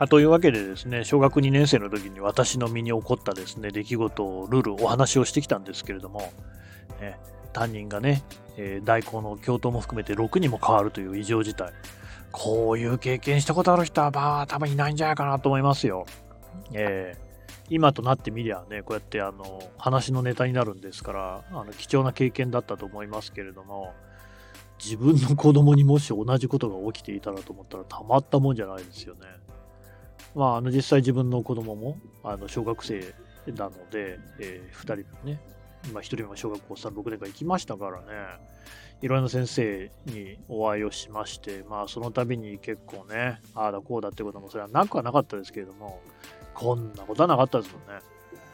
あというわけでですね、小学2年生の時に私の身に起こったですね、出来事をルールお話をしてきたんですけれども、ね、担任がね、えー、代行の教頭も含めて6人も変わるという異常事態。こういう経験したことある人は、まあ、多分いないんじゃないかなと思いますよ。えー、今となってみりゃね、こうやってあの話のネタになるんですから、あの貴重な経験だったと思いますけれども、自分の子供にもし同じことが起きていたらと思ったらたまったもんじゃないですよね。まあ、あの実際自分の子供もあの小学生なので、えー、2人ね、まあ、1人も小学校3、6年間行きましたからね、いろんな先生にお会いをしまして、まあ、その度に結構ね、ああだこうだってこともそれはなくはなかったですけれども、こんなことはなかったですもんね。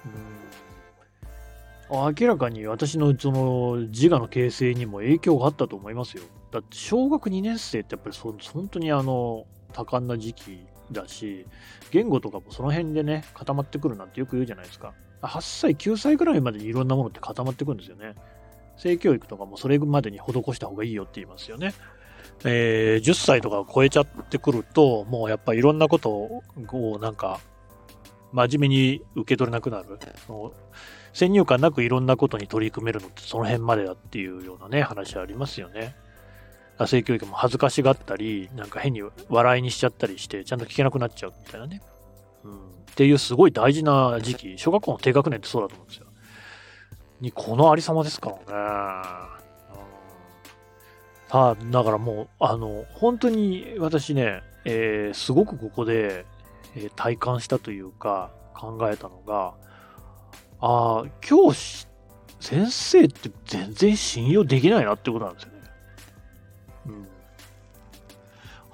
うん明らかに私のその自我の形成にも影響があったと思いますよ。だって小学2年生ってやっぱりそ本当にあの多感な時期だし、言語とかもその辺でね、固まってくるなんてよく言うじゃないですか。8歳、9歳ぐらいまでにいろんなものって固まってくるんですよね。性教育とかもそれまでに施した方がいいよって言いますよね。えー、10歳とかを超えちゃってくると、もうやっぱいろんなことをなんか、真面目に受け取れなくなる。先入観なくいろんなことに取り組めるのってその辺までだっていうようなね、話ありますよね。性教育も恥ずかしがったり、なんか変に笑いにしちゃったりして、ちゃんと聞けなくなっちゃうみたいなね。うん。っていうすごい大事な時期、小学校の低学年ってそうだと思うんですよ。に、このありさまですからね。うん。あだからもう、あの、本当に私ね、えー、すごくここで、えー、体感したというか、考えたのが、ああ、教師、先生って全然信用できないなってことなんですよ。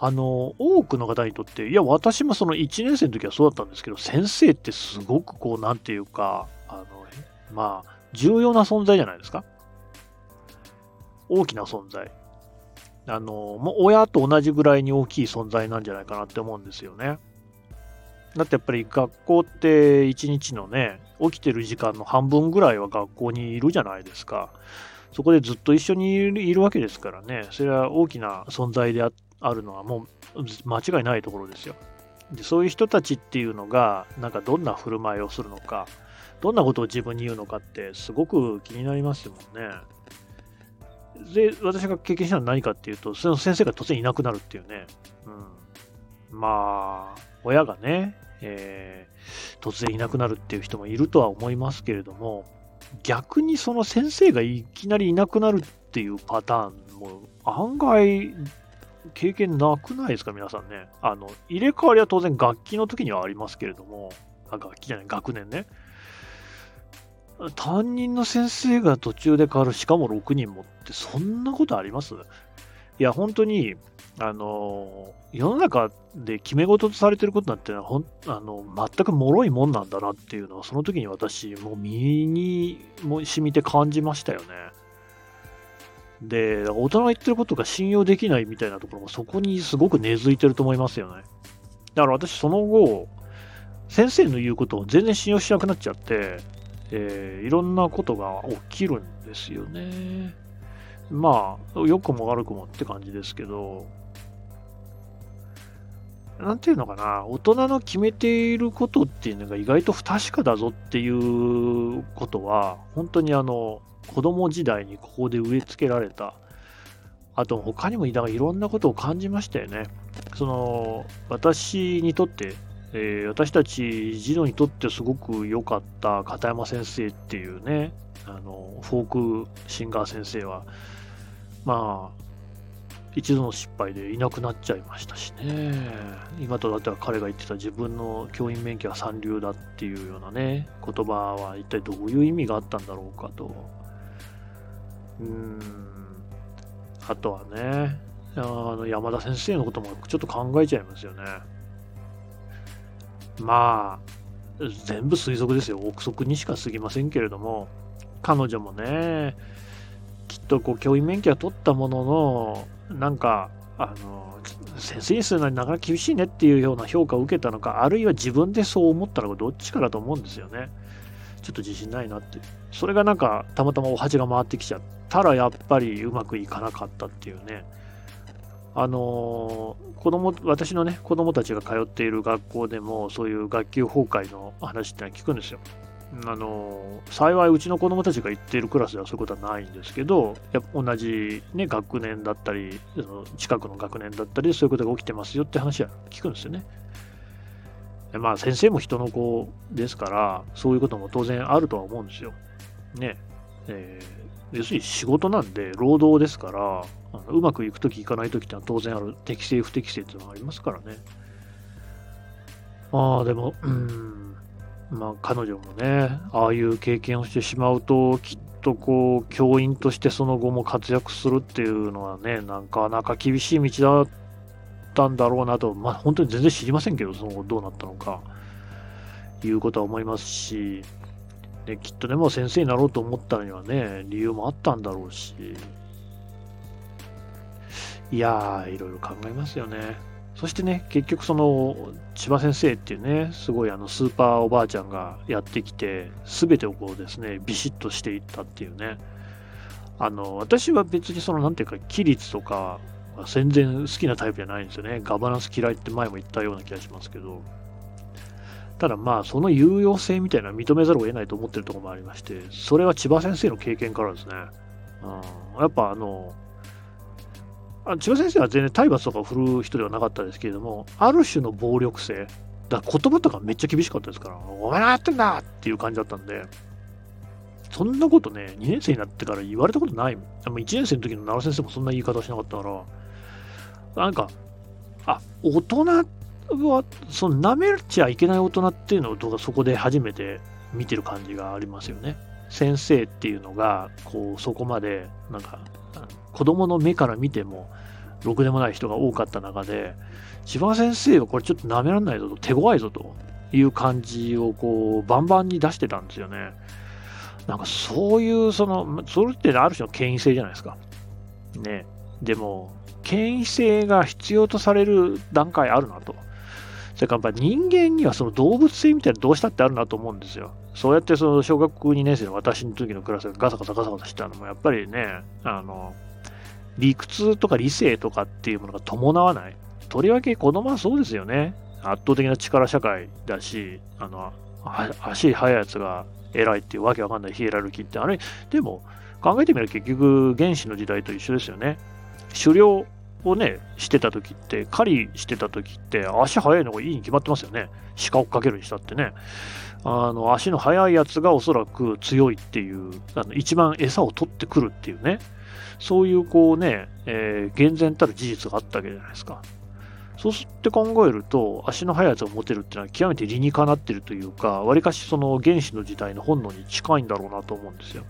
あの、多くの方にとって、いや、私もその1年生の時はそうだったんですけど、先生ってすごくこう、なんていうか、あの、まあ、重要な存在じゃないですか。大きな存在。あの、もう親と同じぐらいに大きい存在なんじゃないかなって思うんですよね。だってやっぱり学校って一日のね、起きてる時間の半分ぐらいは学校にいるじゃないですか。そこでずっと一緒にいるわけですからね、それは大きな存在であっあるのはもう間違いないところですよ。でそういう人たちっていうのが、なんかどんな振る舞いをするのか、どんなことを自分に言うのかってすごく気になりますもんね。で、私が経験したのは何かっていうと、その先生が突然いなくなるっていうね。うん。まあ、親がね、えー、突然いなくなるっていう人もいるとは思いますけれども、逆にその先生がいきなりいなくなるっていうパターンも案外経験なくないですか、皆さんね。あの、入れ替わりは当然楽器の時にはありますけれども、あ楽器じゃない、学年ね。担任の先生が途中で変わる、しかも6人もって、そんなことあります？いや、本当に、あの、世の中で決め事とされてることなんてほんあの全く脆いもんなんだなっていうのは、その時に私、もう身にも染みて感じましたよね。で、大人が言ってることが信用できないみたいなところもそこにすごく根付いてると思いますよね。だから私、その後、先生の言うことを全然信用しなくなっちゃって、えー、いろんなことが起きるんですよね。まあ、良くも悪くもって感じですけど、なんていうのかな、大人の決めていることっていうのが意外と不確かだぞっていうことは、本当にあの、子供時代にここで植え付けられた。あと他にもいろんなことを感じましたよね。その、私にとって、えー、私たち児童にとってすごく良かった片山先生っていうね、あの、フォークシンガー先生は、まあ、一度の失敗でいなくなっちゃいましたしね。今となっては彼が言ってた自分の教員免許は三流だっていうようなね、言葉は一体どういう意味があったんだろうかと。あとはね、あの山田先生のこともちょっと考えちゃいますよね。まあ、全部推測ですよ。憶測にしか過ぎませんけれども、彼女もね、きっとこう教員免許は取ったものの、なんか、あの、先生にするのになかなか厳しいねっていうような評価を受けたのか、あるいは自分でそう思ったのか、どっちかだと思うんですよね。ちょっと自信ないなって。それがなんか、たまたまお鉢が回ってきちゃったら、やっぱりうまくいかなかったっていうね。あの子供私のね子供たちが通っている学校でもそういう学級崩壊の話ってのは聞くんですよ。あの幸いうちの子供たちが行っているクラスではそういうことはないんですけどや同じ、ね、学年だったりその近くの学年だったりそういうことが起きてますよって話は聞くんですよね。まあ先生も人の子ですからそういうことも当然あるとは思うんですよ。ね。えー、要するに仕事なんで労働ですからあのうまくいくときいかないときってのは当然ある適正不適正っていうのがありますからね。ああ、でも、うん、まあ彼女もね、ああいう経験をしてしまうと、きっとこう、教員としてその後も活躍するっていうのはね、なかなか厳しい道だったんだろうなと、まあ本当に全然知りませんけど、そのどうなったのか、いうことは思いますし、ね、きっとでも先生になろうと思ったのにはね、理由もあったんだろうし、いやー、いろいろ考えますよね。そしてね、結局その、千葉先生っていうね、すごいあのスーパーおばあちゃんがやってきて、すべてをこうですね、ビシッとしていったっていうね。あの、私は別にその、なんていうか、規律とか、全然好きなタイプじゃないんですよね。ガバナンス嫌いって前も言ったような気がしますけど。ただまあ、その有用性みたいな認めざるを得ないと思ってるところもありまして、それは千葉先生の経験からですね。うん、やっぱあの、千葉先生は全然体罰とかを振るう人ではなかったですけれども、ある種の暴力性、だ言葉とかめっちゃ厳しかったですから、お前何やってんだっていう感じだったんで、そんなことね、2年生になってから言われたことない。1年生の時の奈良先生もそんな言い方しなかったから、なんか、あ、大人は、その舐めちゃいけない大人っていうのをそこで初めて見てる感じがありますよね。先生っていうのが、こう、そこまで、なんか、子供の目から見ても、ろくでもない人が多かった中で、千葉先生はこれちょっと舐められないぞと、手強いぞという感じをこう、バンバンに出してたんですよね。なんかそういう、その、それってある種の権威性じゃないですか。ね。でも、権威性が必要とされる段階あるなと。それからやっぱ人間にはその動物性みたいなどうしたってあるなと思うんですよ。そうやってその小学2年生の私の時のクラスがガサガサガサガサしたのもやっぱりね、あの、理屈とか理性とかっていうものが伴わない。とりわけ子供はそうですよね。圧倒的な力社会だし、あの、足速いやつが偉いっていうわけわかんないヒエラルキーって、あれ、でも考えてみれば結局原始の時代と一緒ですよね。狩猟をね、してた時って、狩りしてた時って、足速いのがいいに決まってますよね。鹿追っかけるにしたってね。あの、足の速いやつがおそらく強いっていう、あの一番餌を取ってくるっていうね。そういうこうね、えー、厳然たる事実があったわけじゃないですか。そうすって考えると、足の速いやつを持てるっていうのは極めて理にかなってるというか、わりかしその原始の時代の本能に近いんだろうなと思うんですよ。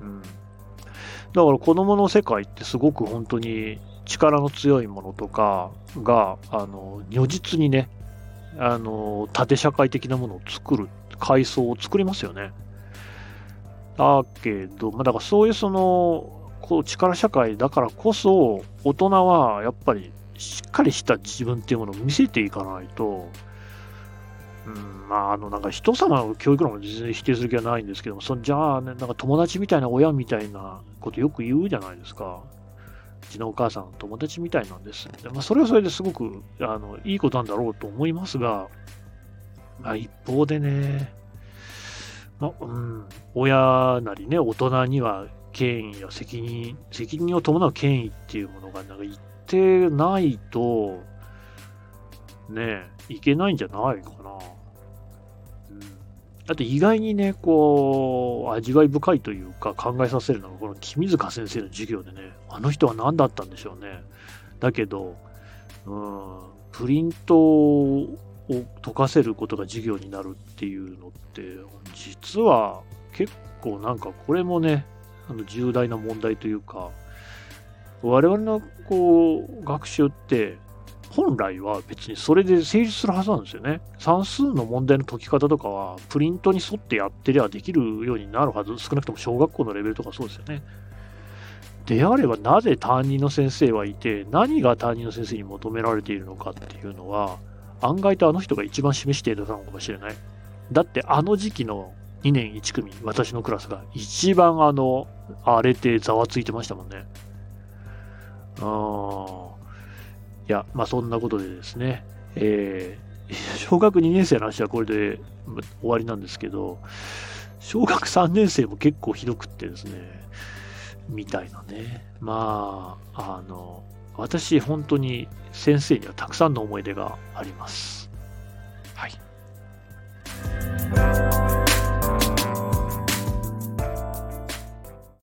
うん。だから子供の世界ってすごく本当に力の強いものとかが、あの、如実にね、あの、縦社会的なものを作る、階層を作りますよね。だけど、まあ、だからそういうその、こう力社会だからこそ、大人はやっぱりしっかりした自分っていうものを見せていかないと、うん、まあ、あの、なんか人様の教育論も全然否定する気はないんですけども、そじゃあ、ね、なんか友達みたいな親みたいなことよく言うじゃないですか。うちのお母さん友達みたいなんです。でまあ、それはそれですごくあのいいことなんだろうと思いますが、まあ、一方でね、まあ、うん、親なりね、大人には権威や責任、責任を伴う権威っていうものがなんか一定ないと、ね、いけないんじゃないかな。うん、だって意外にね、こう、味わい深いというか考えさせるのが、この君塚先生の授業でね、あの人は何だったんでしょうね。だけど、うん、プリントを解かせることが授業になるっていうのって、実は結構なんかこれもね、あの重大な問題というか、我々のこう学習って本来は別にそれで成立するはずなんですよね。算数の問題の解き方とかはプリントに沿ってやってりゃできるようになるはず。少なくとも小学校のレベルとかそうですよね。であればなぜ担任の先生はいて何が担任の先生に求められているのかっていうのは案外とあの人が一番示していたのかもしれない。だってあの時期の2年1組、私のクラスが一番あの、荒れてざわついてましたもんね。うんあや、まあそんなことでですね、えー、小学2年生の話はこれで終わりなんですけど、小学3年生も結構ひどくってですね、みたいなね。まあ、あの、私、本当に先生にはたくさんの思い出があります。はい。